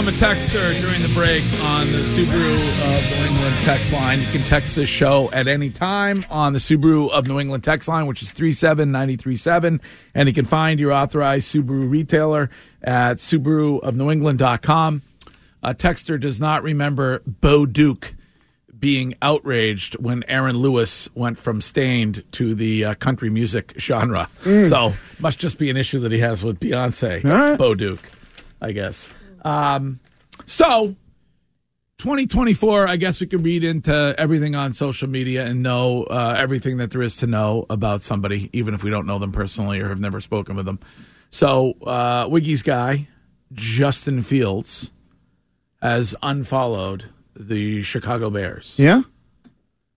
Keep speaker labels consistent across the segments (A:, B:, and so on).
A: From a texter during the break on the Subaru of New England text line. You can text this show at any time on the Subaru of New England text line, which is 37937. And you can find your authorized Subaru retailer at SubaruofNewEngland.com. A texter does not remember Bo Duke being outraged when Aaron Lewis went from Staind to the uh, country music genre. So must just be an issue that he has with Beyonce,
B: right.
A: Bo Duke, I guess. Um, so 2024, I guess we can read into everything on social media and know uh, everything that there is to know about somebody, even if we don't know them personally or have never spoken with them. So uh, Wiggy's guy, Justin Fields, has unfollowed the Chicago Bears.
B: Yeah.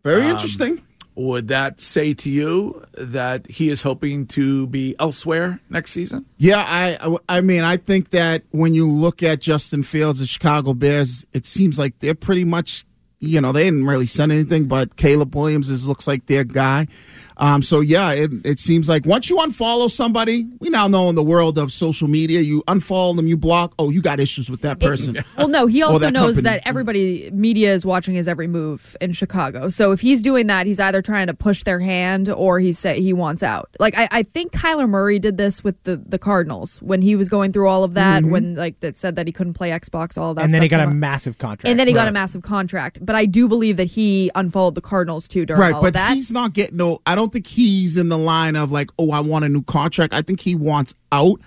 B: Very
A: Um,
B: interesting.
A: Would that say to you that he is hoping to be elsewhere next season?
B: Yeah, I I mean I think that when you look at Justin Fields, the Chicago Bears, it seems like they're pretty much you know they didn't really send anything, but Caleb Williams is looks like their guy. Um, so yeah, it, it seems like once you unfollow somebody, we now know in the world of social media, you unfollow them, you block. Oh, you got issues with that person.
C: Well, no, he also
B: that
C: knows
B: company.
C: that everybody, media is watching his every move in Chicago. So if he's doing that, he's either trying to push their hand or he say he wants out. Like I, I think Kyler Murray did this with the the Cardinals when he was going through all of that. When like that said that he couldn't play Xbox, all of that.
D: and then he got a
C: came up.
D: massive contract.
C: and then he got a massive contract. But I do believe that he unfollowed the Cardinals too during
B: Right,
C: all
B: but
C: of that.
B: he's not getting no. I don't think he's in the line of like, oh, I want a new contract. I think he wants out,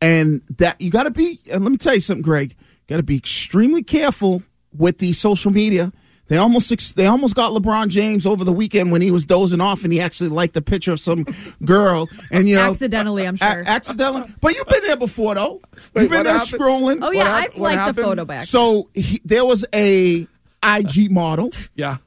B: and that you got to be. And let me tell you something, Greg. Got to be extremely careful with the social media. They almost they almost got LeBron James over the weekend when he was dozing off and he actually liked the picture of some girl and you know
C: Accidentally, I'm
B: a-
C: sure.
B: accidentally. But you've been there before though.
A: Wait,
B: you've been there
A: happened?
B: scrolling.
C: oh yeah,
A: hap-
C: I've
A: what
C: liked a photo back.
B: So he, there was a IG model
A: Yeah.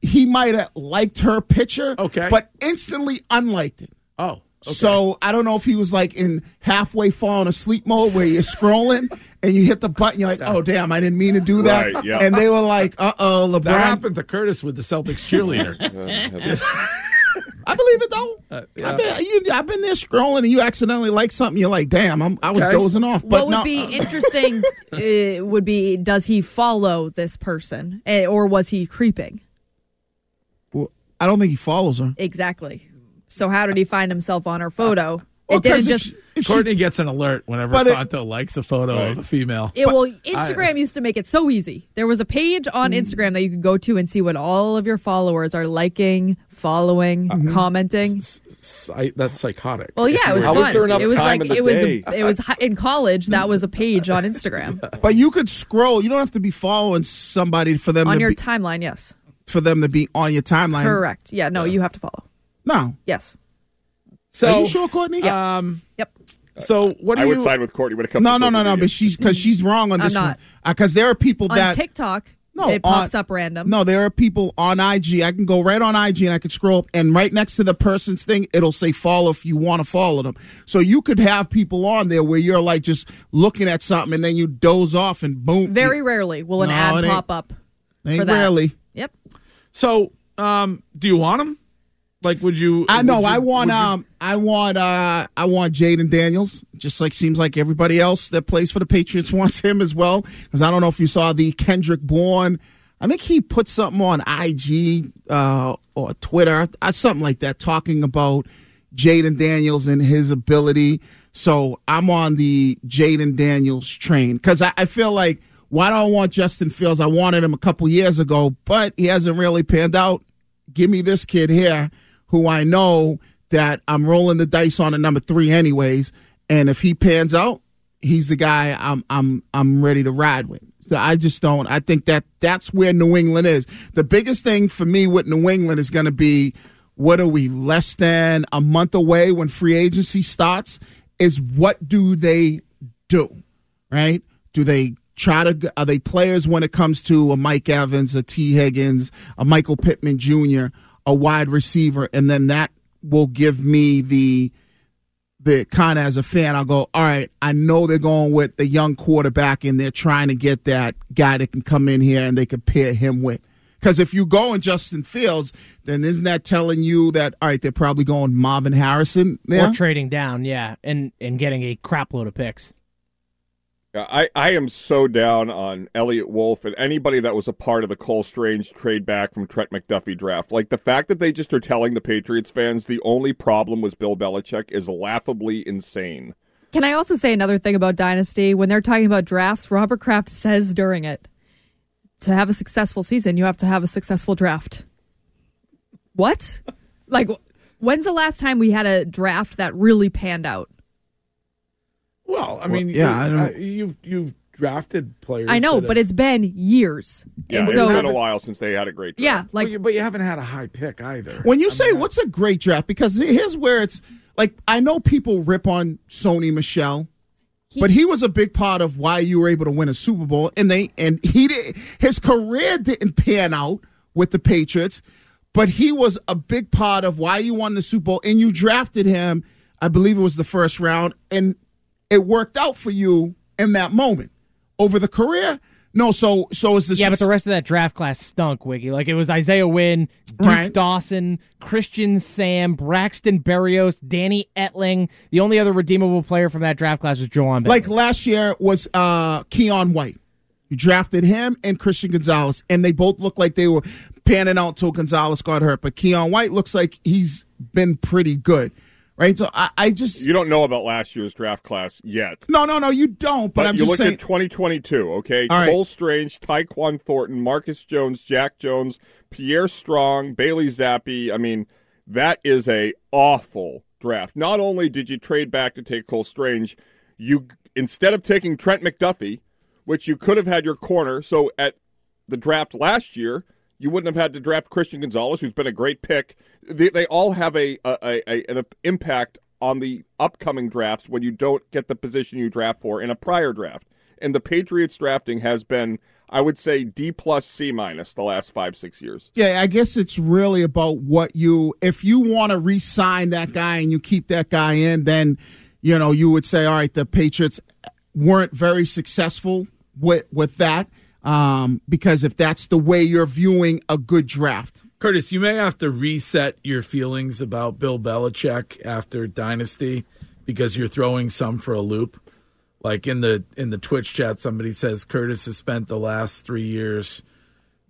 B: He might have liked her picture,
A: Okay.
B: but instantly unliked it.
A: Oh. okay.
B: So I don't know if he was like in halfway falling asleep mode where you're scrolling and you hit the button, you're like, oh damn, I didn't mean to do that.
E: Right, yeah.
B: And they were like, uh oh, LeBron.
A: that happened to Curtis with the Celtics cheerleader.
B: I believe it though.
A: Uh, yeah.
B: I've, been, you, I've been there scrolling and you accidentally like something, you're like, damn, I'm, I was
A: Okay.
B: dozing off. But
C: what would
B: no,
C: be interesting uh, would be does he follow this person Eh, or was he creeping?
B: Well, I don't think he follows her.
C: Exactly. So how did he find himself on her photo?
B: Well,
C: it didn't
B: 'cause if
C: just.
B: she- if she-
A: Courtney gets an alert whenever
B: But it-
A: Santo likes a photo of a female.
C: It, well, Instagram used to make it so easy. There was a page on
B: Mm.
C: Instagram that you could go to and see what all of your followers are liking, following,
B: Mm-hmm.
C: commenting.
A: Psy- that's psychotic.
C: Well, yeah, it was fun.
E: was
C: it was like it was
E: day?
C: it was in college. That was a page on Instagram
B: but you could scroll. You don't have to be following somebody for them
C: on
B: to
C: your
B: be,
C: timeline. Yes,
B: for them to be on your timeline.
C: correct. Yeah, no, you have to follow.
B: No.
C: Yes.
A: so,
B: Are you sure, Courtney?
A: um,
C: Yep.
A: so what do
E: I
A: you?
E: would side with Courtney when it comes
B: No,
E: to
B: no, no,
E: social
B: no. But she's because she's wrong on
C: I'm
B: this
C: not.
B: one. Because there are people
C: On
B: that
C: TikTok,
B: no
C: it pops
B: on-
C: up random.
B: No, there are people on IG. I can go right on IG and I can scroll up, and right next to the person's thing, it'll say follow if you want to follow them. So you could have people on there where you're like just looking at something and then you doze off and boom.
C: Very rarely will an
B: No,
C: ad pop up.
B: Ain't
C: for that.
B: rarely.
C: Yep.
A: So, um, do you want him? Like, would you?
B: I know.
A: you-
B: I want
A: would you-
B: um. I want uh. I want Jayden Daniels. Just like seems like everybody else that plays for the Patriots wants him as well. Because I don't know if you saw the Kendrick Bourne. I think he put something on IG uh, or Twitter, uh, something like that, talking about Jayden Daniels and his ability. So I'm on the Jayden Daniels train because I, I feel like why do I want Justin Fields? I wanted him a couple years ago, but he hasn't really panned out. Give me this kid here who I know that I'm rolling the dice on at number three anyways. And if he pans out, he's the guy I'm I'm I'm ready to ride with. So I just don't. I think that that's where New England is. The biggest thing for me with New England is going to be what are we less than a month away when free agency starts, is what do they do, right? Do they try to are they players when it comes to a Mike Evans, a Tee Higgins, a Michael Pittman Jr., a wide receiver, and then that will give me the the kind of as a fan, I'll go, all right, I know they're going with the young quarterback and they're trying to get that guy that can come in here and they can pair him with. Because if you go in Justin Fields, then isn't that telling you that all right, they're probably going Marvin Harrison?
D: Or trading down, yeah, and and getting a crap load of picks.
E: I, I am so down on Eliot Wolf and anybody that was a part of the Cole Strange trade back from Trent McDuffie draft. Like the fact that they just are telling the Patriots fans the only problem was Bill Belichick is laughably insane.
C: Can I also say another thing about Dynasty? When they're talking about drafts, Robert Kraft says during it, to have a successful season, you have to have a successful draft. What? like, when's the last time we had a draft that really panned out?
A: Well, I mean,
B: yeah, I
A: you,
B: don't-
A: uh, you've you've drafted players.
C: I know, but
A: have-
C: it's been years.
E: Yeah,
C: and
E: it's
C: so,
E: been a while since they had a great draft.
C: yeah,
A: but
C: like
A: you, but you haven't had a high pick either.
B: When you
A: I
B: say
A: mean,
B: what's a great draft, because here's where it's like I know people rip on Sony Michel, but he was a big part of why you were able to win a Super Bowl, and they and he did his career didn't pan out with the Patriots, but he was a big part of why you won the Super Bowl, and you drafted him. I believe it was the first round, and it worked out for you in that moment. Over the career, no. So so is this?
D: Yeah, but the rest of that draft class stunk, Wiggy. Like it was Isaiah Wynn, Duke
B: Right.
D: Dawson, Christian Sam, Braxton Berrios, Danny Etling. The only other redeemable player from that draft class was Ja'Whaun Bentley.
B: Like last year was uh Keion White. You drafted him and Christian Gonzalez, and they both look like they were panning out till Gonzalez got hurt. But Keion White looks like he's been pretty good, right? So I, I just
E: You don't know about last year's draft class yet.
B: no, no, no, you don't. But,
E: But,
B: I'm
E: you
B: just
E: look
B: saying.
E: at 2022, okay?
B: All right.
E: Cole Strange, Tyquan Thornton, Marcus Jones, Jack Jones, Pierre Strong, Bailey Zappe. I mean, that is a awful draft. Not only did you trade back to take Cole Strange, you instead of taking Trent McDuffie, which you could have had your corner, so at the draft last year, you wouldn't have had to draft Christian Gonzalez, who's been a great pick. They, they all have a, a, a, an impact on the upcoming drafts when you don't get the position you draft for in a prior draft. And the Patriots drafting has been, I would say, D plus C minus the last five six years.
B: Yeah, I guess it's really about what you. If you want to re-sign that guy and you keep that guy in, then you know you would say, all right, the Patriots weren't very successful with with that. Um, because if that's the way you're viewing a good draft,
A: Curtis, you may have to reset your feelings about Bill Belichick after Dynasty because you're throwing some for a loop. Like in the in the Twitch chat, somebody says Curtis has spent the last three years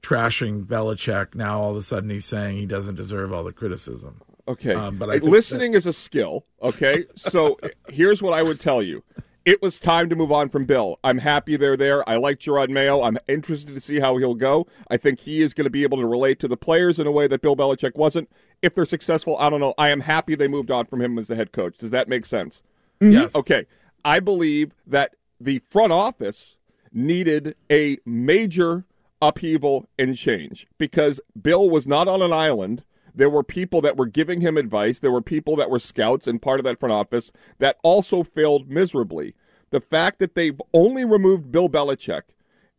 A: trashing Belichick. Now all of a sudden he's saying he doesn't deserve all the criticism.
E: Okay.
A: Um, but I
E: listening is a skill. Okay. so here's what I would tell you. It was time to move on from Bill. I'm happy they're there. I like Jerod Mayo. I'm interested to see how he'll go. I think he is going to be able to relate to the players in a way that Bill Belichick wasn't. If they're successful, I don't know. I am happy they moved on from him as the head coach. Does that make sense? Mm-hmm.
A: Yes.
E: Okay. I believe that the front office needed a major upheaval and change because Bill was not on an island. There were people that were giving him advice. There were people that were scouts and part of that front office that also failed miserably. The fact that they've only removed Bill Belichick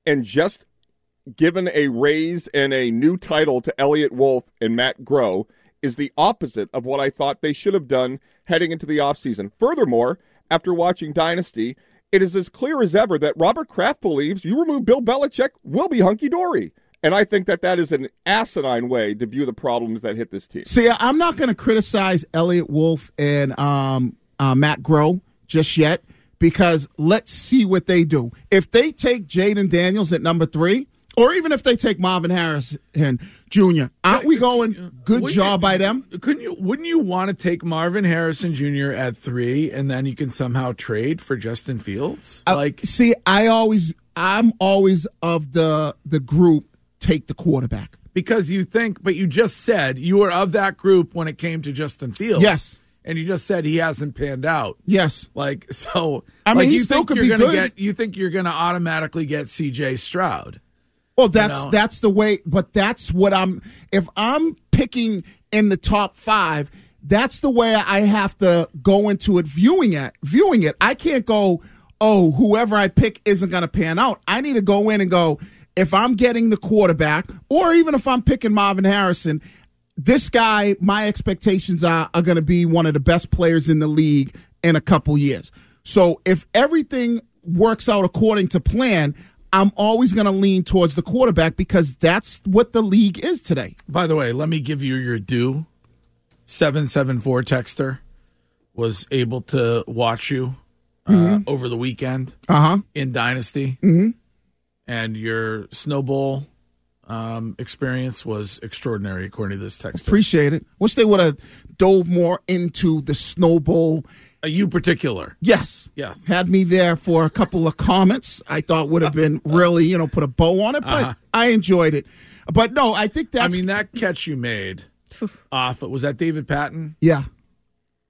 E: and just given a raise and a new title to Eliot Wolf and Matt Groh is the opposite of what I thought they should have done heading into the offseason. Furthermore, after watching Dynasty, it is as clear as ever that Robert Kraft believes you remove Bill Belichick, we'll be hunky dory. And I think that that is an asinine way to view the problems that hit this team.
B: See, I'm not going to criticize Eliot Wolf and um, uh, Matt Groh just yet because let's see what they do. If they take Jayden Daniels at number three, or even if they take Marvin Harrison Jr., aren't we going good
A: Wouldn't
B: job
A: you-
B: by them?
A: Couldn't you? Wouldn't you want to take Marvin Harrison Jr. at three, and then you can somehow trade for Justin Fields?
B: I-
A: Like,
B: see, I always, I'm always of the the group take the quarterback.
A: because you think, but you just said you were of that group when it came to Justin Fields.
B: Yes.
A: and you just said he hasn't panned out.
B: Yes,
A: Like so,
B: I mean,
A: like, you
B: still
A: think
B: could
A: you're
B: be
A: gonna
B: good.
A: Get, you think you're going to automatically get C.J. Stroud?
B: Well, that's
A: know?
B: that's the way. But that's what I'm. If I'm picking in the top five, that's the way I have to go into it viewing it. Viewing it, I can't go, oh, whoever I pick isn't going to pan out. I need to go in and go, if I'm getting the quarterback, or even if I'm picking Marvin Harrison, this guy, my expectations are, are going to be one of the best players in the league in a couple years. So if everything works out according to plan, I'm always going to lean towards the quarterback because that's what the league is today.
A: By the way, let me give you your due. 774 texter was able to watch you uh, over the weekend
B: Uh huh.
A: in Dynasty. Mm-hmm. And your snowball um, experience was extraordinary, according to this text.
B: Appreciate it. Wish they would have dove more into the snowball.
A: Uh, you particular.
B: Yes.
A: Yes.
B: Had me there for a couple of comments. I thought would have been really, you know, put a bow on it, but
A: Uh-huh.
B: I enjoyed it. But no, I think that's.
A: I mean, that catch you made off, was that David Patten?
B: yeah.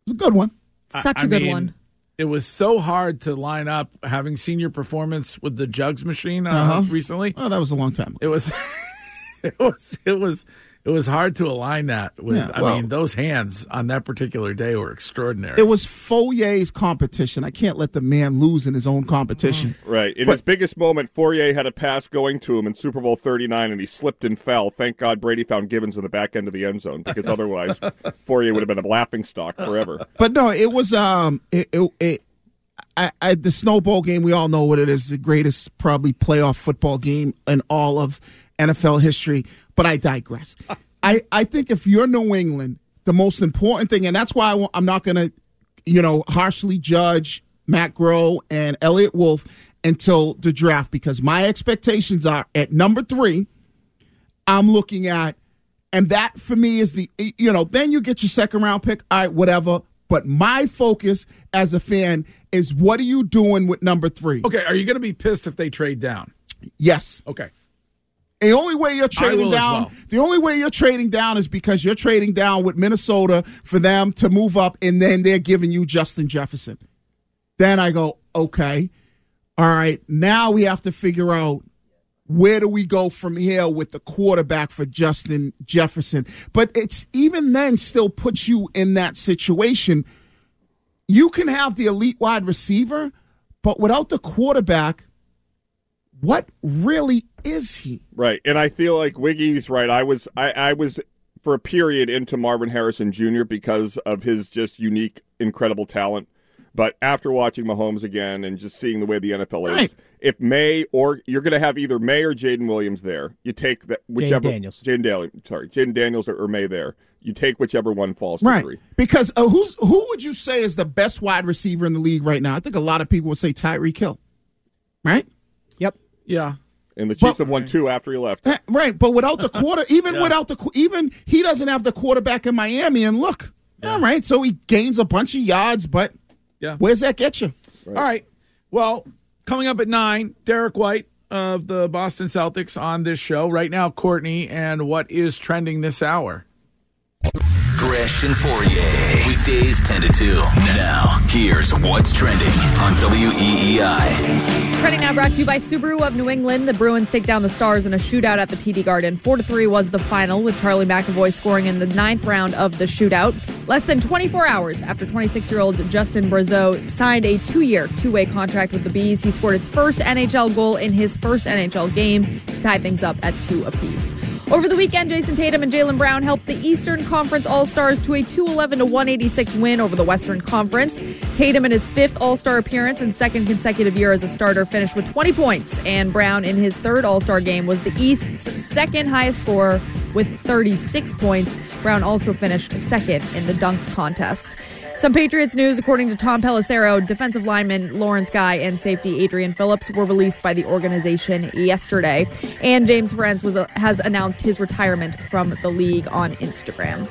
B: It's a good one.
C: Such
A: I-
C: a
A: I
C: good
A: mean,
C: one.
A: It was so hard to line up, having seen your performance with the jugs machine uh,
B: Uh-huh.
A: recently.
B: Oh, that was a long time ago.
A: It was, it was, it was, it was hard to align that with.
B: Yeah,
A: I mean, those hands on that particular day were extraordinary.
B: It was Fauria's competition. I can't let the man lose in his own competition.
E: Right. In his biggest moment, Fauria had a pass going to him in Super Bowl 39, and he slipped and fell. Thank God Brady found Givens in the back end of the end zone because otherwise Fauria would have been a laughing stock forever.
B: But no, it was um it it, it I, I the snowball game. We all know what it is. The greatest probably playoff football game in all of NFL history. But I digress. I I think if you're New England, the most important thing, and that's why I, I'm not going to, you know, harshly judge Matt Groh and Eliot Wolf until the draft because my expectations are at number three. I'm looking at, and that for me is the, you know, then you get your second round pick, all right, whatever. But my focus as a fan is what are you doing with number three?
A: okay, are you going to be pissed if they trade down?
B: Yes.
A: Okay.
B: The only way you're trading down,
A: well.
B: the only way you're trading down is because you're trading down with Minnesota for them to move up, and then they're giving you Justin Jefferson. Then I go, okay, all right. Now we have to figure out where do we go from here with the quarterback for Justin Jefferson. But it's even then still puts you in that situation. You can have the elite wide receiver, but without the quarterback, what really is he?
E: Right. And I feel like Wiggy's right. I was I, I was for a period into Marvin Harrison Jr. because of his just unique, incredible talent. But after watching Mahomes again and just seeing the way the NFL is,
B: Right.
E: if Maye or you're going to have either Maye or Jaden Williams there, you take that whichever
D: Daniels.
E: Jayden Daniels, sorry, Jayden Daniels or, or Maye there. You take whichever one falls to
B: Right.
E: three.
B: Because uh, who's who would you say is the best wide receiver in the league right now? I think a lot of people would say Tyreek Hill. Right?
D: Yep.
A: Yeah.
E: And the Chiefs
B: But-
E: have won two after he left.
B: Right, but without the quarter, even without the even he doesn't have the quarterback in Miami. And look, all right, so he gains a bunch of yards, but
A: Yeah.
B: where's that get you?
A: All right. Well, coming up at nine, Derrick White of the Boston Celtics on this show. Right now, Courtney, and what is trending this hour?
F: Gresh and Fauria. Weekdays 10 to 2. Now, here's what's trending on WEEI.
C: Trending now brought to you by Subaru of New England. The Bruins take down the Stars in a shootout at the TD Garden. 4 to 3 was the final, with Charlie McAvoy scoring in the ninth round of the shootout. Less than 24 hours after 26 year old Justin Brazeau signed a two year, two way contract with the Bees, he scored his first NHL goal in his first NHL game to tie things up at two apiece. Over the weekend, Jayson Tatum and Jaylen Brown helped the Eastern Conference All Stars to a 211 to 186 win over the Western Conference. Tatum, in his fifth All Star appearance and second consecutive year as a starter, finished with 20 points, and Brown, in his third All Star game, was the East's second highest scorer with 36 points. Brown also finished second in the dunk contest. Some Patriots news, according to Tom Pelissero, defensive lineman Lawrence Guy and safety Adrian Phillips were released by the organization yesterday. And James Ferentz was has announced his retirement from the league on Instagram.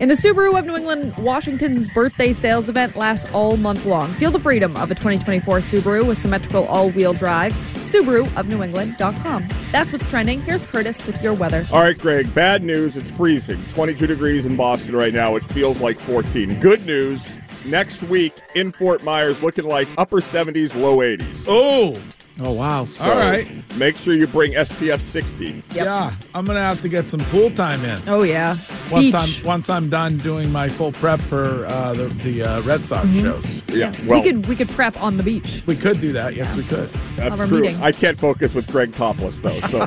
C: In the Subaru of New England, Washington's birthday sales event lasts all month long. Feel the freedom of a 2024 Subaru with symmetrical all-wheel drive. Subaru of New England.com. That's what's trending. Here's Curtis with your weather.
E: All right, Greg, bad news. It's freezing. 22 degrees in Boston right now. It feels like 14. Good news. Next week in Fort Myers, looking like upper 70s, low 80s.
A: Oh,
B: Oh wow!
E: So
A: All right.
E: Make sure you bring SPF 60.
A: Yeah, I'm gonna have to get some pool time in.
C: Oh yeah.
A: Once
C: Beach.
A: I'm once I'm done doing my full prep for uh, the the uh, Red Sox shows.
E: Yeah, well,
C: we could we could prep on the beach.
A: We could do that. Yes, we could.
E: that's true.
C: meeting.
E: I can't focus with Greg topless, though, so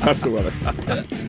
E: that's the weather.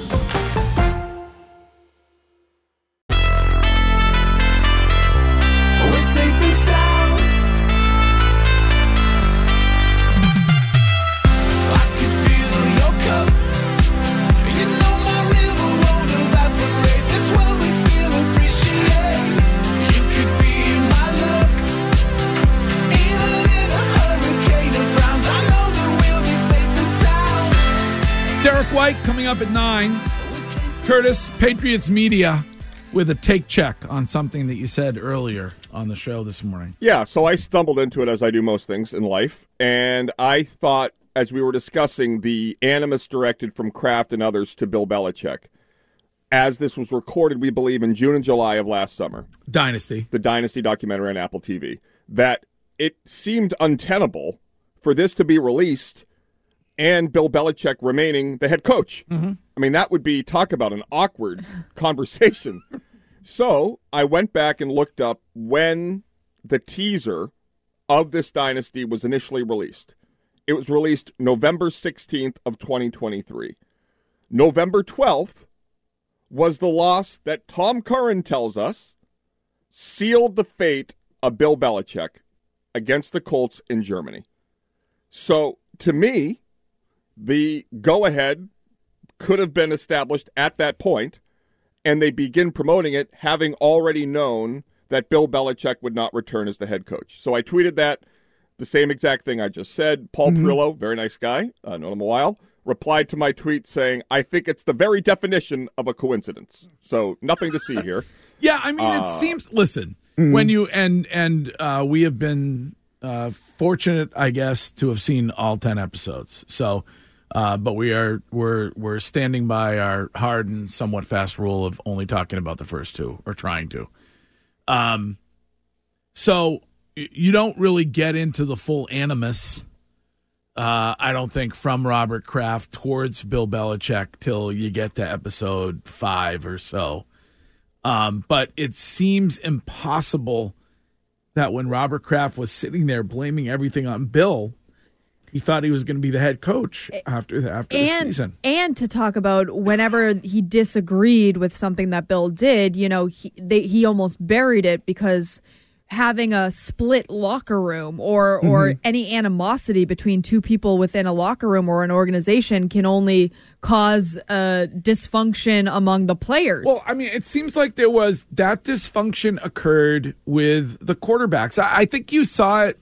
A: Up at nine. Curtis, Patriots Media, with a take check on something that you said earlier on the show this morning.
E: Yeah, so I stumbled into it as I do most things in life, and I thought as we were discussing the animus directed from Kraft and others to Bill Belichick, as this was recorded, we believe in June and July of last summer,
A: Dynasty.
E: the Dynasty documentary on Apple TV, that it seemed untenable for this to be released and Bill Belichick remaining the head coach. Mm-hmm. I mean, that would be talk about an awkward conversation. So I went back and looked up when the teaser of this dynasty was initially released. It was released November 16th of 2023. November 12th was the loss that Tom Curran tells us sealed the fate of Bill Belichick against the Colts in Germany. So to me, the go ahead could have been established at that point, and they begin promoting it having already known that Bill Belichick would not return as the head coach. So I tweeted that the same exact thing I just said. Paul Perillo, very nice guy, uh, known him a while, replied to my tweet saying, I think it's the very definition of a coincidence. So nothing to see here.
A: Yeah, I mean, it seems. Listen, when you and and uh, we have been uh, fortunate, I guess, to have seen all ten episodes. So, uh, but we are we're we're standing by our hard and somewhat fast rule of only talking about the first two or trying to. Um, so you don't really get into the full animus. Uh, I don't think from Robert Kraft towards Bill Belichick till you get to episode five or so. Um, but it seems impossible that when Robert Kraft was sitting there blaming everything on Bill, he thought he was going to be the head coach after the, after the
C: and
A: season.
C: and to talk about whenever he disagreed with something that Bill did, you know, he they, he almost buried it because having a split locker room or or
A: Mm-hmm.
C: any animosity between two people within a locker room or an organization can only cause uh, dysfunction among the players.
A: Well, I mean, it seems like there was that dysfunction occurred with the quarterbacks. I, I think you saw it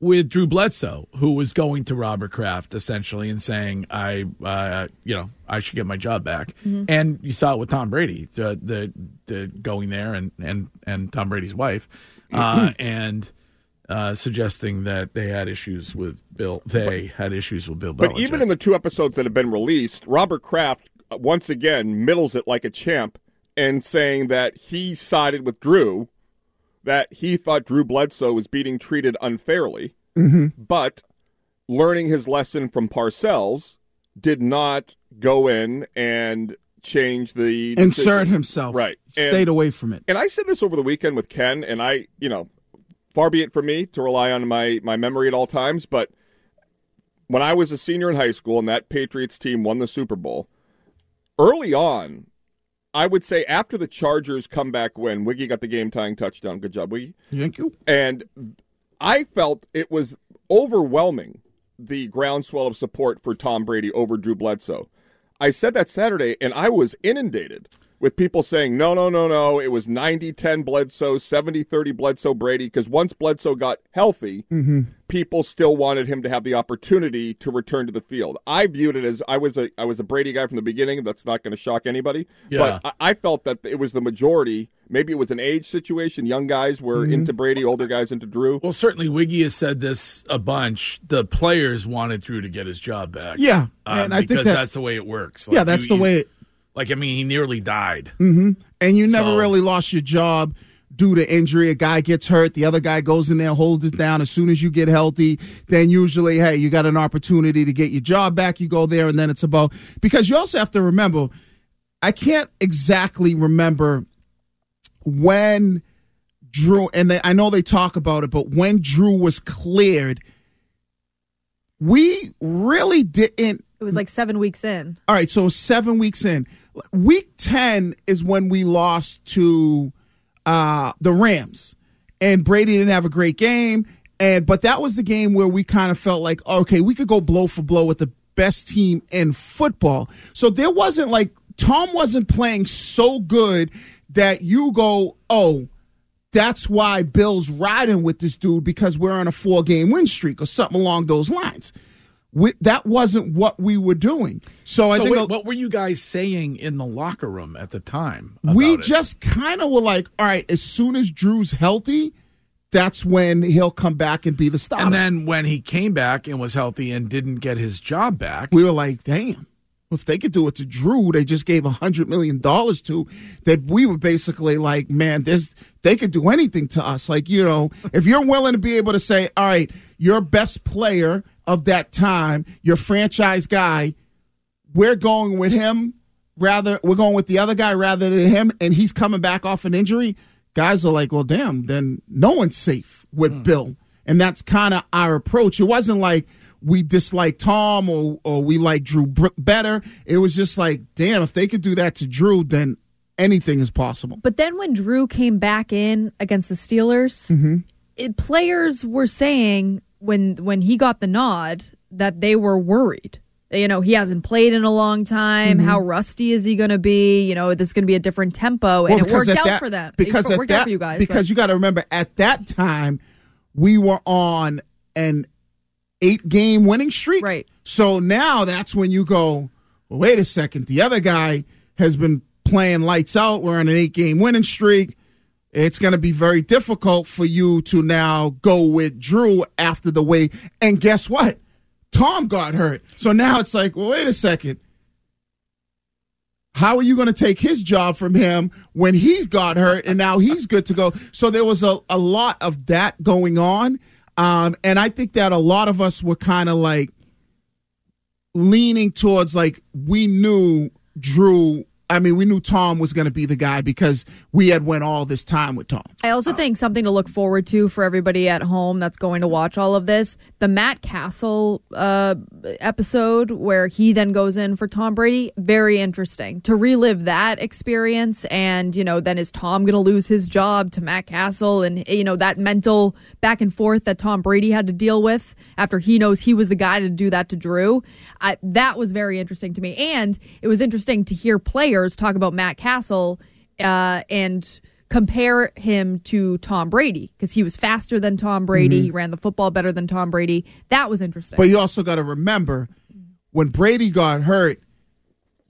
A: with Drew Bledsoe, who was going to Robert Kraft essentially and saying, "I, uh, you know, I should get my job back." And you saw it with Tom Brady, the the, the going there and and and Tom Brady's wife, uh, and. Uh, suggesting that they had issues with Bill. They had issues with Bill.
E: But
A: Belichick.
E: even in the two episodes that have been released, Robert Kraft uh, once again middles it like a champ and saying that he sided with Drew, that he thought Drew Bledsoe was being treated unfairly, mm-hmm. but learning his lesson from Parcells did not go in and change the
B: Insert himself.
E: Right. And-
B: Stayed away from it.
E: And I said this over the weekend with Ken, and I, you know, far be it from me to rely on my, my memory at all times, but when I was a senior in high school and that Patriots team won the Super Bowl, early on, I would say after the Chargers comeback win, Wiggy got the game tying touchdown. Good job, Wiggy.
B: Thank you.
E: And I felt it was overwhelming the groundswell of support for Tom Brady over Drew Bledsoe. I said that Saturday, and I was inundated with people saying, no, no, no, no, it was 90 10 Bledsoe, 70 30 Bledsoe Brady, because once Bledsoe got healthy, people still wanted him to have the opportunity to return to the field. I viewed it as I was a I was a Brady guy from the beginning. That's not going to shock anybody.
A: Yeah.
E: But I, I felt that it was the majority. Maybe it was an age situation. Young guys were into Brady, older guys into Drew.
A: Well, certainly Wiggy has said this a bunch. The players wanted Drew to get his job back.
B: Yeah,
A: um,
B: and I think
A: because
B: that-
A: that's the way it works.
B: yeah, that's
A: you-
B: the
A: you-
B: way. It,
A: Like I mean, he nearly died. Mm-hmm.
B: and you never
A: So-
B: really lost your job due to injury. A guy gets hurt, the other guy goes in there, holds it down. As soon as you get healthy, then usually, hey, you got an opportunity to get your job back. You go there, and then it's about because you also have to remember. I can't exactly remember when Drew, and they, I know they talk about it, but when Drew was cleared, we really didn't
C: It was like seven weeks in.
B: all right, so seven weeks in. Week 10 is when we lost to uh, the Rams. And Brady didn't have a great game. And but that was the game where we kind of felt like, okay, we could go blow for blow with the best team in football. So there wasn't like Tom wasn't playing so good that you go, oh, that's why Bill's riding with this dude because we're on a four game win streak or something along those lines. We, that wasn't what we were doing. So I
A: So
B: think
A: wait, what were you guys saying in the locker room at the time?
B: we
A: it?
B: just kind of were like, all right, as soon as Drew's healthy, that's when he'll come back and be the starter.
A: And then when he came back and was healthy and didn't get his job back,
B: we were like, damn. If they could do it to Drew, they just gave a hundred million dollars to. That we were basically like, man, this they could do anything to us. Like, you know, if you're willing to be able to say, all right, your best player of that time, your franchise guy, we're going with him rather we're going with the other guy rather than him and he's coming back off an injury guys are like well damn then no one's safe with hmm. bill and that's kind of our approach it wasn't like we dislike tom or, or we like drew better it was just like damn if they could do that to drew then anything is possible
C: But then when Drew came back in against the Steelers,
B: Mm-hmm.
C: it, players were saying when when he got the nod that they were worried. You know, he hasn't played in a long time.
B: Mm-hmm.
C: How rusty is he going to be? You know, this is going to be a different tempo, and it worked out
B: that-
C: for them.
B: Because
C: it worked
B: that,
C: out for you guys.
B: Because you got to remember, at that time, we were on an eight game winning streak.
C: Right.
B: So now that's when you go, well, wait a second. The other guy has been playing lights out. We're on an eight game winning streak. It's going to be very difficult for you to now go with Drew after the way. And guess what? Tom got hurt. So now it's like, well, wait a second. How are you going to take his job from him when he's got hurt and now he's good to go? So there was a, a lot of that going on. Um, and I think that a lot of us were kind of like leaning towards like we knew Drew. I mean, we knew Tom was going to be the guy because we had went all this time with Tom.
C: I also think something to look forward to for everybody at home that's going to watch all of this. The Matt Cassel uh, episode where he then goes in for Tom Brady, very interesting to relive that experience. And, you know, then is Tom going to lose his job to Matt Cassel? And, you know, that mental back and forth that Tom Brady had to deal with after he knows he was the guy to do that to Drew. I, that was very interesting to me. And it was interesting to hear players talk about Matt Cassel uh, and compare him to Tom Brady because he was faster than Tom Brady. He ran the football better than Tom Brady. That was interesting.
B: But you also got to remember when Brady got hurt,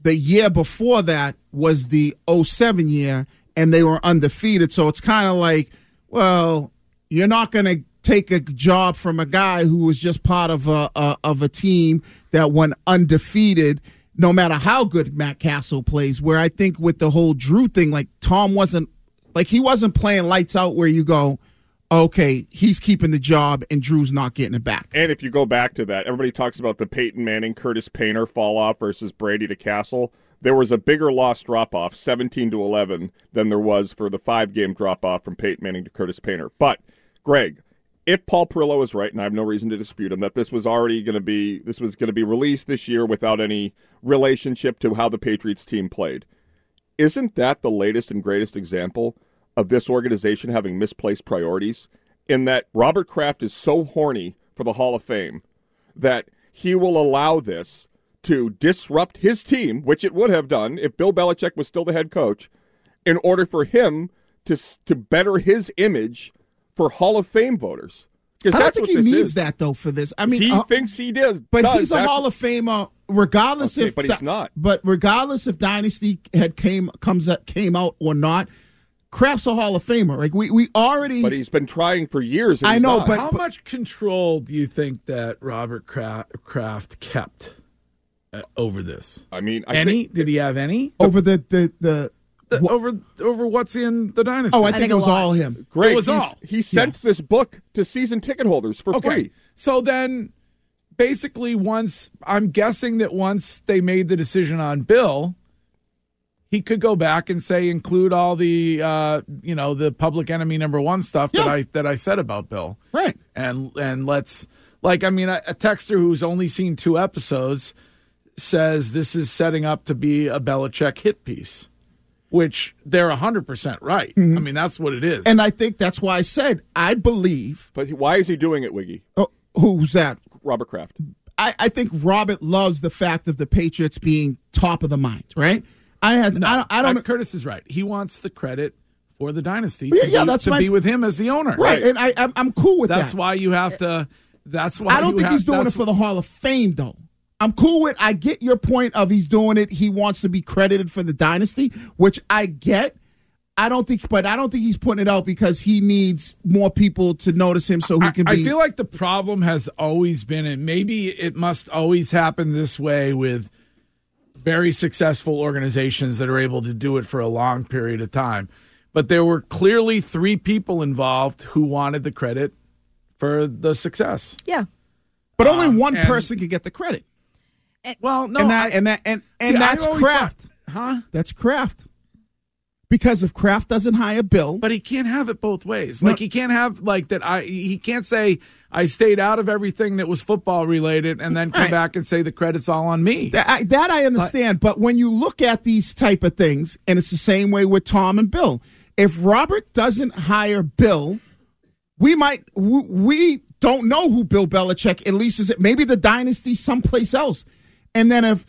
B: the year before that was the 07 year, and they were undefeated. So it's kind of like, well, you're not going to take a job from a guy who was just part of a, a of a team that went undefeated. No matter how good Matt Cassel plays, where I think with the whole Drew thing, like Tom wasn't like he wasn't playing lights out where you go, okay, he's keeping the job and Drew's not getting it back.
E: And if you go back to that, everybody talks about the Peyton Manning, Curtis Painter fall off versus Brady to Cassel. There was a bigger loss drop off, 17 to 11, than there was for the five game drop off from Peyton Manning to Curtis Painter. But, Greg, if Paul Perillo is right, and I have no reason to dispute him, that this was already going to be this was going to be released this year without any relationship to how the Patriots team played. Isn't that the latest and greatest example of this organization having misplaced priorities? In that Robert Kraft is so horny for the Hall of Fame that he will allow this to disrupt his team, which it would have done if Bill Belichick was still the head coach, in order for him to to better his image for Hall of Fame voters.
B: I don't
E: that's
B: think he
E: this
B: needs
E: is.
B: that though for this. I mean,
E: he
B: uh,
E: thinks he does,
B: but
E: does.
B: he's a
E: That's-
B: Hall of Famer, regardless
E: Okay,
B: if
E: but he's not.
B: But regardless if Dynasty had came comes up, came out or not, Kraft's a Hall of Famer. Like we we already.
E: But he's been trying for years. and
B: I know,
E: not.
B: but-
A: How much control do you think that Robert Kraft, Kraft kept uh, over this?
E: I mean, I
A: any?
E: think-
A: Did he have any?
B: over the the the.
A: The-
B: Wha-
A: over over what's in the dynasty?
B: oh, I,
C: I
B: think,
C: think
B: it was
C: lot.
B: all him.
E: Great.
A: It was
E: he's-
A: all.
E: he sent
B: Yes.
E: this book to season ticket holders for
A: okay.
E: free.
A: So then, basically, once I'm guessing that once they made the decision on Bill, he could go back and say include all the uh, you know the public enemy number one stuff that
B: Yeah.
A: I that I said about Bill.
B: Right.
A: and and let's like I mean a, a texter who's only seen two episodes says this is setting up to be a Belichick hit piece, which they're hundred percent right. I mean that's what it is.
B: And I think that's why I said I believe.
E: But why is he doing it, Wiggy?
B: Oh, who's that?
E: Robert Kraft.
B: I, I think Robert loves the fact of the Patriots being top of the mind. Right. I had. I don't. I don't
A: Uh, Curtis is right. He wants the credit for the dynasty
B: Yeah,
A: to,
B: yeah,
A: be,
B: that's
A: to
B: my-
A: be with him as the owner.
B: right. And I I'm, I'm cool with
A: That's
B: that.
A: That's why you have to. That's why
B: I don't
A: you
B: think
A: have-
B: he's doing it for the Hall of Fame, though. I'm cool with. I get your point of he's doing it. He wants to be credited for the dynasty, which I get. I don't think, but I don't think he's putting it out because he needs more people to notice him, so he can
A: I,
B: be.
A: feel like the problem has always been, and maybe it must always happen this way with very successful organizations that are able to do it for a long period of time. But there were clearly three people involved who wanted the credit for the success.
C: Yeah.
B: but only
A: um,
B: one person could get the credit,
A: Well, no,
B: and that
A: I-
B: and that and and
A: I
B: that's craft,
A: thought- huh?
B: That's Kraft. Because if Kraft doesn't hire Bill,
A: But he can't have it both ways.
B: No.
A: Like he can't have like that. I he can't say I stayed out of everything that was football related, and then come
B: Right.
A: back and say the credit's all on me.
B: That I, that I understand, but when you look at these type of things, and it's the same way with Tom and Bill. If Robert doesn't hire Bill, we might we, we don't know who Bill Belichick at least is. It maybe the dynasty someplace else, and then if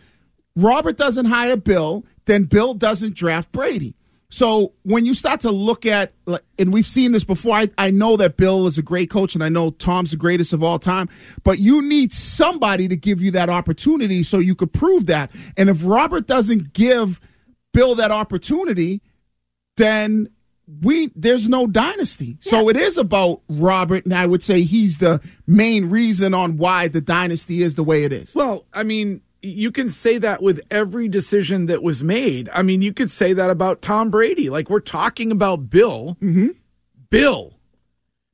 B: Robert doesn't hire Bill, then Bill doesn't draft Brady. So when you start to look at, and we've seen this before, I, I know that Bill is a great coach, and I know Tom's the greatest of all time, but you need somebody to give you that opportunity so you could prove that. And if Robert doesn't give Bill that opportunity, then we there's no dynasty. So it is about Robert, and I would say he's the main reason on why the dynasty is the way it is.
A: Well, I mean, you can say that with every decision that was made. I mean, you could say that about Tom Brady. Like we're talking about Bill,
B: Mm-hmm.
A: Bill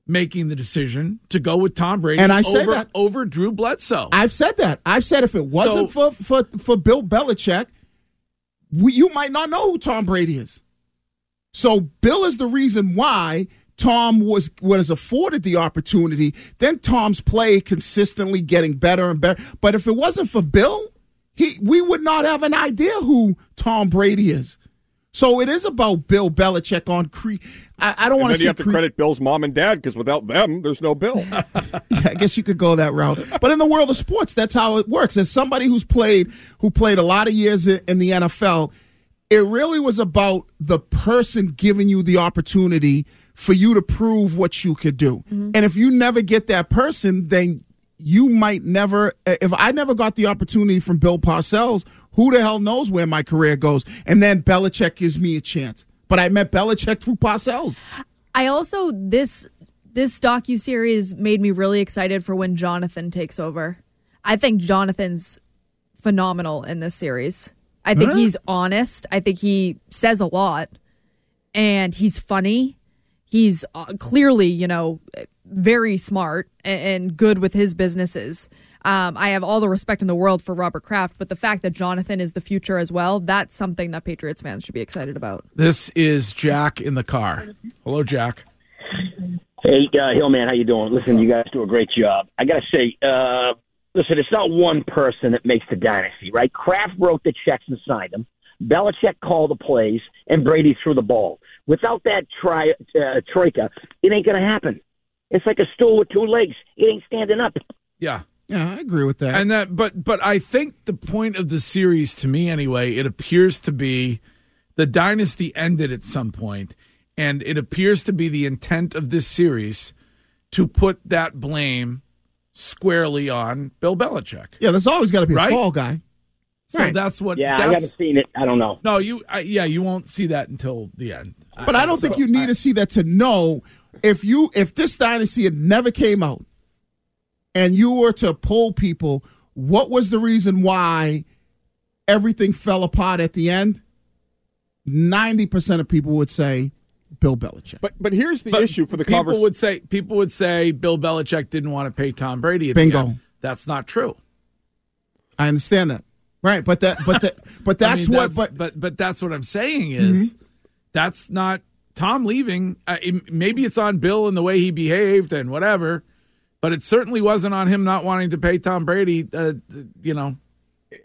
A: making the decision to go with Tom Brady
B: And I
A: over,
B: that-
A: over Drew Bledsoe.
B: I've said that. I've said if it wasn't
A: So-
B: for, for for Bill Belichick, we, you might not know who Tom Brady is. So Bill is the reason why Tom was was afforded the opportunity. Then Tom's play consistently getting better and better. But if it wasn't for Bill, he we would not have an idea who Tom Brady is. So it is about Bill Belichick on cre. I, I don't want
E: then
B: say
E: you have to
B: cre-
E: credit Bill's mom and dad because without them, there's no Bill.
B: Yeah, I guess you could go that route. But in the world of sports, that's how it works. As somebody who's played who played a lot of years in the NFL, it really was about the person giving you the opportunity for you to prove what you could do. Mm-hmm. And if you never get that person, then you might never if I never got the opportunity from Bill Parcells, who the hell knows where my career goes? And then Belichick gives me a chance. But I met Belichick through Parcells.
C: I also this this docu series made me really excited for when Jonathan takes over. I think Jonathan's phenomenal in this series. I think he's honest. I think he says a lot, and he's funny. He's uh, clearly, you know, very smart and good with his businesses. Um, I have all the respect in the world for Robert Kraft, but the fact that Jonathan is the future as well, that's something that Patriots fans should be excited about.
A: this is Jack in the car. Hello, Jack.
G: Hey, uh, Hillman, how you doing? Listen, you guys do a great job. I gotta say, uh, listen, it's not one person that makes the dynasty, right? Kraft wrote the checks and signed them. Belichick called the plays, and Brady threw the ball. Without that tri- uh, troika, it ain't gonna happen. It's like a stool with two legs; it ain't standing up.
A: Yeah.
B: Yeah, I agree with that.
A: And that, but but I think the point of the series, to me anyway, it appears to be the dynasty ended at some point, and it appears to be the intent of this series to put that blame squarely on Bill Belichick.
B: yeah, there's always got to be a
A: Right?
B: fall guy.
A: So
B: Right.
A: that's what.
G: Yeah, I haven't seen it. I don't know.
A: No, you. I, yeah, you won't see that until the end.
B: But I don't think you need to see that to know if you if this dynasty had never came out and you were to poll people, what was the reason why everything fell apart at the end? Ninety percent of people would say Bill Belichick.
E: But but here's the
A: But
E: issue for the
A: people
E: conversation.
A: would say people would say Bill Belichick didn't want to pay Tom Brady. At
B: Bingo.
A: The end. That's not true.
B: I understand that, right? But that, but that, but
A: I
B: that's
A: mean,
B: what. but
A: but but that's what I'm saying is mm-hmm. that's not Tom leaving. Uh, it- maybe it's on Bill and the way he behaved and whatever, but it certainly wasn't on him not wanting to pay Tom Brady. Uh, you know,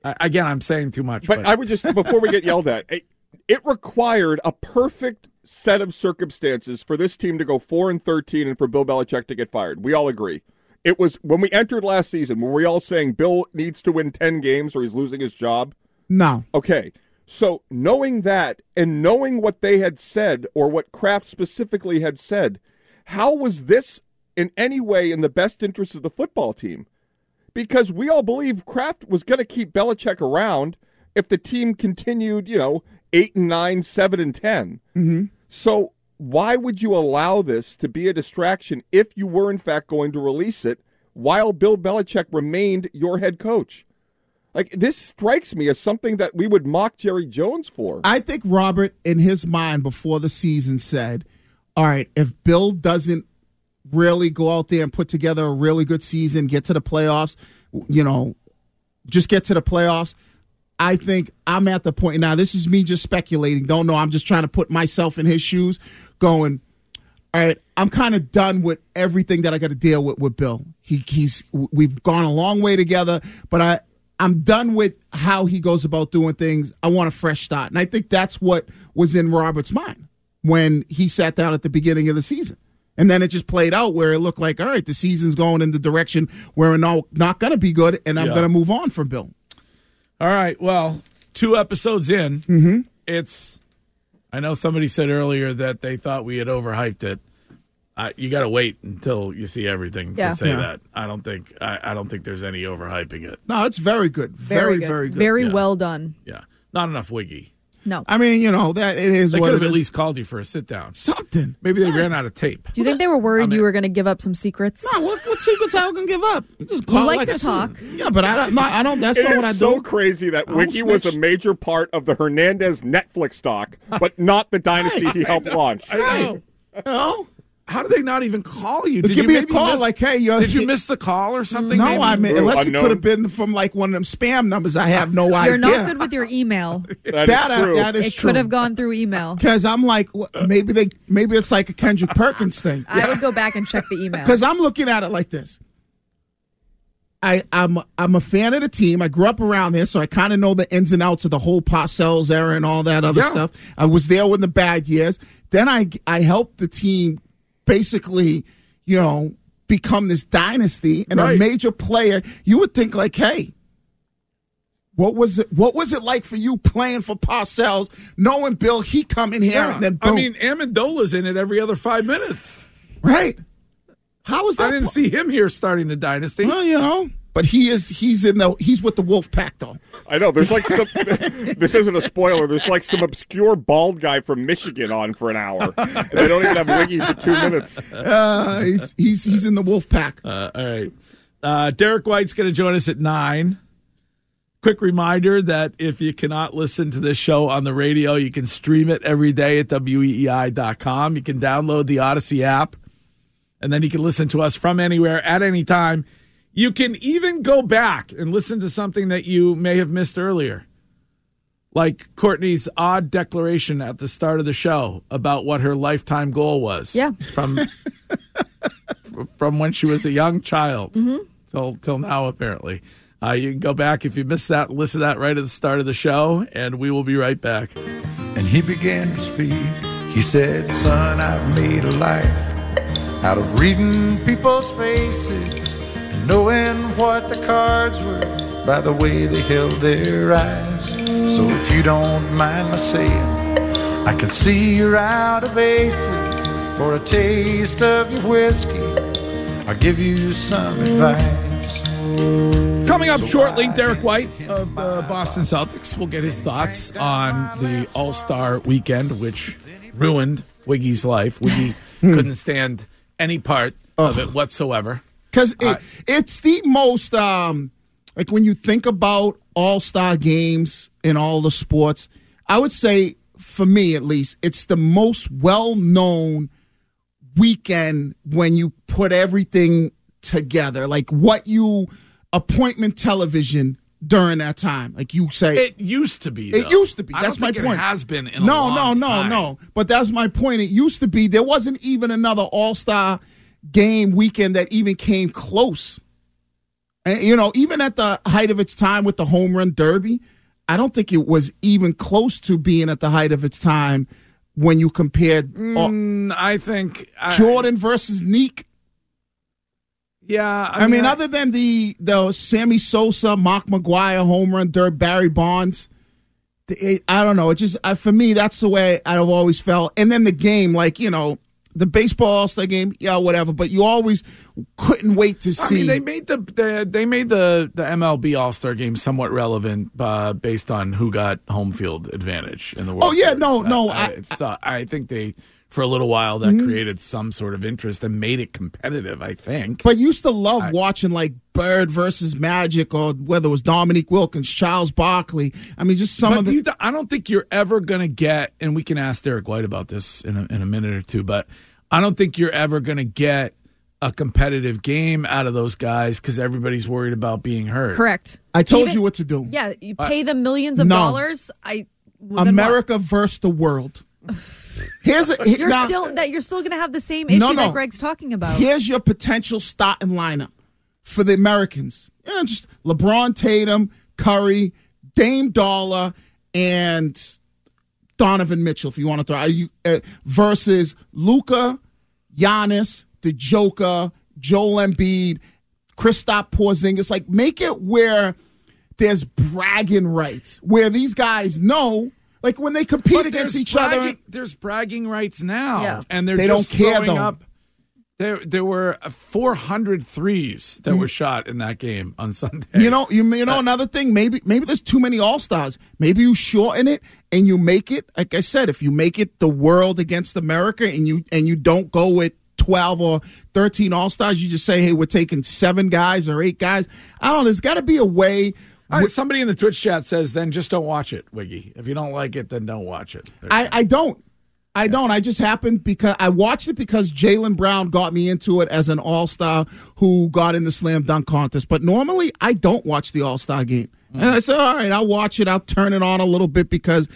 A: I, again, I'm saying too much.
E: But I would just before we get yelled at, it, it required a perfect set of circumstances for this team to go four and thirteen and for Bill Belichick to get fired. We all agree. It was when we entered last season, were we all saying Bill needs to win ten games or he's losing his job?
B: no,
E: Okay. So knowing that and knowing what they had said or what Kraft specifically had said, how was this in any way in the best interest of the football team? Because we all believe Kraft was going to keep Belichick around if the team continued, you know, eight and nine, seven and 10 Mm-hmm. So why would you allow this to be a distraction if you were in fact going to release it while Bill Belichick remained your head coach? Like this strikes me as something that we would mock Jerry Jones for.
B: I think Robert, in his mind before the season, said, "All right, if Bill doesn't really go out there and put together a really good season, get to the playoffs, you know, just get to the playoffs." I think I'm at the point now. This is me just speculating. Don't know. I'm just trying to put myself in his shoes. Going, all right. I'm kind of done with everything that I got to deal with with Bill. He, he's we've gone a long way together, but I I'm done with how he goes about doing things. I want a fresh start, and I think that's what was in Robert's mind when he sat down at the beginning of the season. And then it just played out where it looked like, all right, the season's going in the direction where we're not, not going to be good, and I'm
A: Yeah.
B: going to move on from Bill.
A: All right. Well, two episodes in,
B: Mm-hmm.
A: it's. I know somebody said earlier that they thought we had overhyped it. Uh, you got to wait until you see everything
C: Yeah.
A: to say
B: Yeah.
A: that. I don't think. I, I don't think there's any overhyping it.
B: No, it's very good. Very,
C: good.
B: very good.
C: Very
A: Yeah.
C: well done.
A: Yeah, not enough wiggy.
C: No.
B: I mean, you know that it is
A: They
B: what
A: could
B: it
A: have at
B: is.
A: least called you for a sit down.
B: something.
A: Maybe they ran out of tape.
C: Do you think they were worried
A: I mean-
C: you were going to give up some secrets?
B: No, what, what secrets I was gonna give up? Just call it
C: like
B: I
C: to
B: said.
C: talk.
B: Yeah, but I don't. No, I don't. That's
E: It
B: not what I
E: so crazy that
B: I don't
E: Wiggy was a major part of the Hernandez Netflix stock, but not the dynasty he helped launch.
A: I know.
B: You know?
A: How did they not even call you? Did
B: Give
A: you
B: me a call
A: miss-
B: like, hey, you're-
A: Did you miss the call or something?
B: No,
A: maybe?
B: I mean,
E: Ooh,
B: unless it could have been from like one of them spam numbers. I have no idea.
C: You're not good with your email.
E: That is
B: That, uh,
E: true.
B: that is
C: It
B: true.
C: could have gone through email.
B: Because I'm like, wh- maybe they, maybe it's like a Kendrick Perkins thing.
C: I would go back and check the email.
B: Because I'm looking at it like this. I, I'm I'm a fan of the team. I grew up around there, so I kind of know the ins and outs of the whole Parcells era and all that other
A: Yeah.
B: stuff. I was there when the bad years. Then I I helped the team basically, you know, become this dynasty and a major player. You would think like, hey, what was it? What was it like for you playing for Parcells, knowing Bill? He come in here
A: Yeah.
B: and then boom,
A: I mean, Amendola's in it every other five minutes.
B: right? How is that?
A: I didn't
B: po-
A: see him here starting the dynasty.
B: Well, you know, but he is he's in the he's with the Wolf Pack though.
E: I know. There's like some. this isn't a spoiler. There's like some obscure bald guy from Michigan on for an hour. And they don't even have Wiggy for two minutes.
B: Uh, he's he's he's in the Wolf Pack.
A: Uh, all right. Uh, Derrick White's going to join us at nine. Quick reminder that if you cannot listen to this show on the radio, you can stream it every day at weei.com. You can download the Odyssey app, and then you can listen to us from anywhere at any time. You can even go back and listen to something that you may have missed earlier, like Courtney's odd declaration at the start of the show about what her lifetime goal was.
C: Yeah.
A: From from when she was a young child till till now apparently. Uh, you can go back if you missed that, listen to that right at the start of the show, and we will be right back.
H: And he began to speak. He said, Son, I've made a life out of reading people's faces and knowing what the cards were by the way they held their eyes. So if you don't mind my saying, I can see you're out of aces for a taste of your whiskey. I'll give you some advice.
A: Coming up shortly, Derrick White of uh, the Boston Celtics will get his thoughts on the All Star weekend, which ruined Wiggy's life. Wiggy couldn't stand any part of it oh. whatsoever.
B: Because it, it's the most um like when you think about all-star games in all the sports i would say for me at least it's the most well-known weekend when you put everything together like what you appointment television during that time like you say
A: It used to be.
B: it used to be. That's my point.
A: It has been
B: no, no, no,
A: time.
B: no. But that's my point. It used to be there wasn't even another All Star game weekend that even came close. And, you know, even at the height of its time with the home run derby, I don't think it was even close to being at the height of its time when you compared all-
A: Mm, I think I,
B: Jordan versus Nique.
A: Yeah,
B: I, mean, other than the the Sammy Sosa, Mark McGwire home run derby, Barry Bonds. It, I don't know. It just I, for me, that's the way I've always felt. And then the game, like you know, the baseball All Star game, yeah, whatever. But you always couldn't wait to
A: I
B: see.
A: mean, they made the, the they made the the MLB All Star Game somewhat relevant uh, based on who got home field advantage in the World.
B: Oh, yeah,
A: Series.
B: no, no,
A: I,
B: I-
A: I, so I think they for a little while that
B: Mhm.
A: created some sort of interest and made it competitive. I think.
B: But used to love watching like Bird versus Magic, or whether it was Dominique Wilkins, Charles Barkley. I mean, just some
A: but
B: of
A: do
B: the.
A: you th- I don't think you're ever going to get, and we can ask Derrick White about this in a, in a minute or two, but I don't think you're ever going to get a competitive game out of those guys because everybody's worried about being hurt.
C: Correct.
B: I told
C: Even-
B: you what to do.
C: Yeah, you pay them millions of
B: No.
C: dollars. I well, then what?
B: America versus the world. Here's a,
C: You're
B: now-
C: still that you're still going to have the same issue
B: No, no.
C: that Greg's talking about.
B: Here's your potential starting lineup for the Americans. You know, just LeBron Tatum, Curry, Dame Dolla, and Donovan Mitchell, if you want to throw are you, uh, versus Luka, Giannis, the Joker, Joel Embiid, Kristaps Porzingis. Like, make it where there's bragging rights, where these guys know, like when they compete
A: But
B: against
A: there's
B: each other.
A: There's bragging rights now,
B: Yeah.
A: and they're
B: They
A: just
B: don't care,
A: throwing
B: though.
A: up. There, there were 400 threes that mm. were shot in that game on Sunday.
B: You know, you you know another thing. Maybe maybe there's too many all stars. Maybe you shorten it and you make it. Like I said, if you make it the world against America, and you and you don't go with twelve or thirteen all stars, you just say, hey, we're taking seven guys or eight guys. I don't know. There's got to be a way.
A: Right, somebody in the Twitch chat says, "Then just don't watch it, Wiggy. If you don't like it, then don't watch it."
B: I, I don't. I don't. I just happened because I watched it because Jaylen Brown got me into it as an all star who got in the slam dunk contest. But normally I don't watch the all star game. And I said, all right, I'll watch it. I'll turn it on a little bit because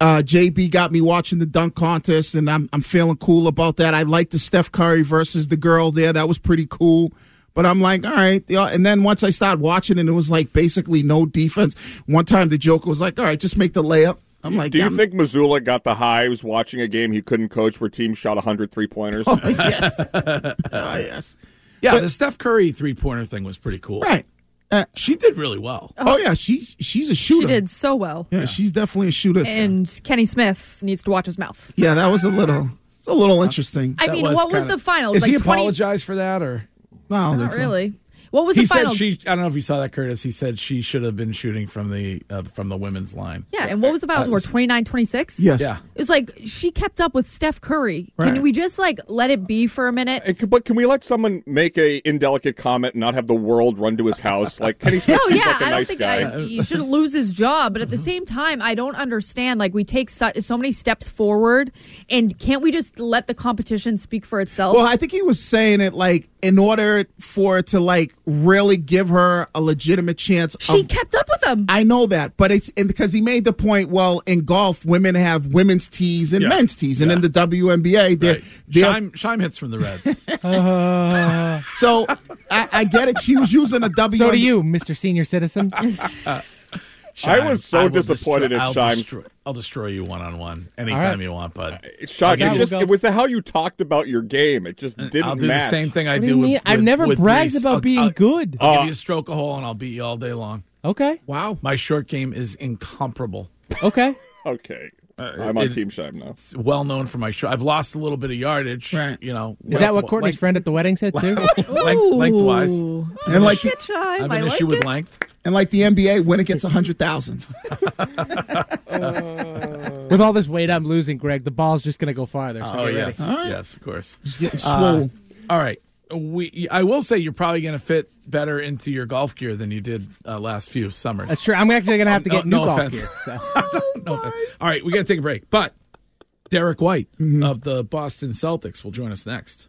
B: uh, JB got me watching the dunk contest, and I'm I'm feeling cool about that. I like the Steph Curry versus the girl there. That was pretty cool. But I'm like, all right. And then once I started watching, and it was like basically no defense. One time the Joker was like, all right, just make the layup. I'm like,
E: Do you
B: I'm-
E: think Mazzulla got the hives watching a game he couldn't coach where teams shot 100 three pointers?
B: Oh, yes. oh, yes.
A: yeah,
B: But-
A: the Steph Curry three pointer thing was pretty cool.
B: Right. Uh,
A: She did really well.
B: oh yeah, she's she's a shooter.
C: She did so well.
B: Yeah, she's definitely a shooter.
C: And Kenny Smith needs to watch his mouth.
B: yeah, that was a little. It's a little interesting.
C: I
A: That
C: mean, what was
A: kinda-
C: the final?
A: Is
C: like
A: he
C: 20
A: apologized for that or?
B: No, don't think
C: Not
B: so.
C: really. What was
A: he
C: the
A: said
C: final?
A: she. I don't know if you saw that, Curtis. He said she should have been shooting from the uh, from the women's line.
C: yeah, and what was the final score? 29 26?
B: Yes.
A: Yeah.
C: It was like she kept up with Steph Curry.
B: Right.
C: Can we just like let it be for a minute?
E: And But can we let someone make a indelicate comment and not have the world run to his house? Like Kenny Smith
C: No,
E: seems
C: yeah,
E: like a
C: I don't think
E: guy.
C: I, he shouldn't lose his job. But at the same time, I don't understand. Like we take so, so many steps forward, and can't we just let the competition speak for itself?
B: Well, I think he was saying it like in order for to like really give her a legitimate chance.
C: she
B: of,
C: kept up with him.
B: I know that, but it's and because he made the point. Well, in golf, women have women's tees and
A: Yeah.
B: men's tees, and in the WNBA, they're,
A: Right.
B: they're
A: Shime, Shime hits from the Reds.
B: so I, I get it. She was using a W.
D: So do you, Mr. Senior Citizen.
E: Uh, I was so
A: I
E: disappointed
A: destroy,
E: at
A: I'll destroy, I'll destroy you one on one anytime
D: right.
A: you want, bud.
E: Sean,
D: Yeah,
E: it just it was the how you talked about your game. It just didn't
A: I'll do
E: match.
A: the same thing I
D: What do
A: do.
D: you
A: with.
D: I've never
A: with
D: bragged
A: Reese.
D: about
A: I'll-
D: being
A: I'll-
D: good.
A: I'll
E: Uh,
A: give you a stroke a hole and I'll beat you all day long.
D: Okay.
B: Wow.
A: My short game is incomparable.
D: Okay.
E: Okay, I'm on
A: it-
E: Team Shime now.
A: It's well known for my short. I've lost a little bit of yardage.
B: Right.
A: You know,
D: Is that what Courtney's
A: length-
D: friend at the wedding said too?
A: length, lengthwise.
C: Ooh.
B: And like
C: Good
A: I have
C: I
A: an
C: like
A: issue with
C: it.
A: length.
B: And like the NBA, when it gets a hundred thousand.
D: With all this weight I'm losing, Greg, the ball's just going to go farther. So
A: Oh yes,
D: ready.
A: yes, of course.
B: Just getting
A: Uh, all right. We, I will say you're probably going to fit better into your golf gear than you did uh, last few summers.
D: That's true. I'm actually going to have to
A: No-
D: get new
A: no
D: golf
A: offense.
D: gear. So.
A: no offense. All right, we got to take a break. But Derrick White
B: Mm-hmm.
A: of the Boston Celtics will join us next.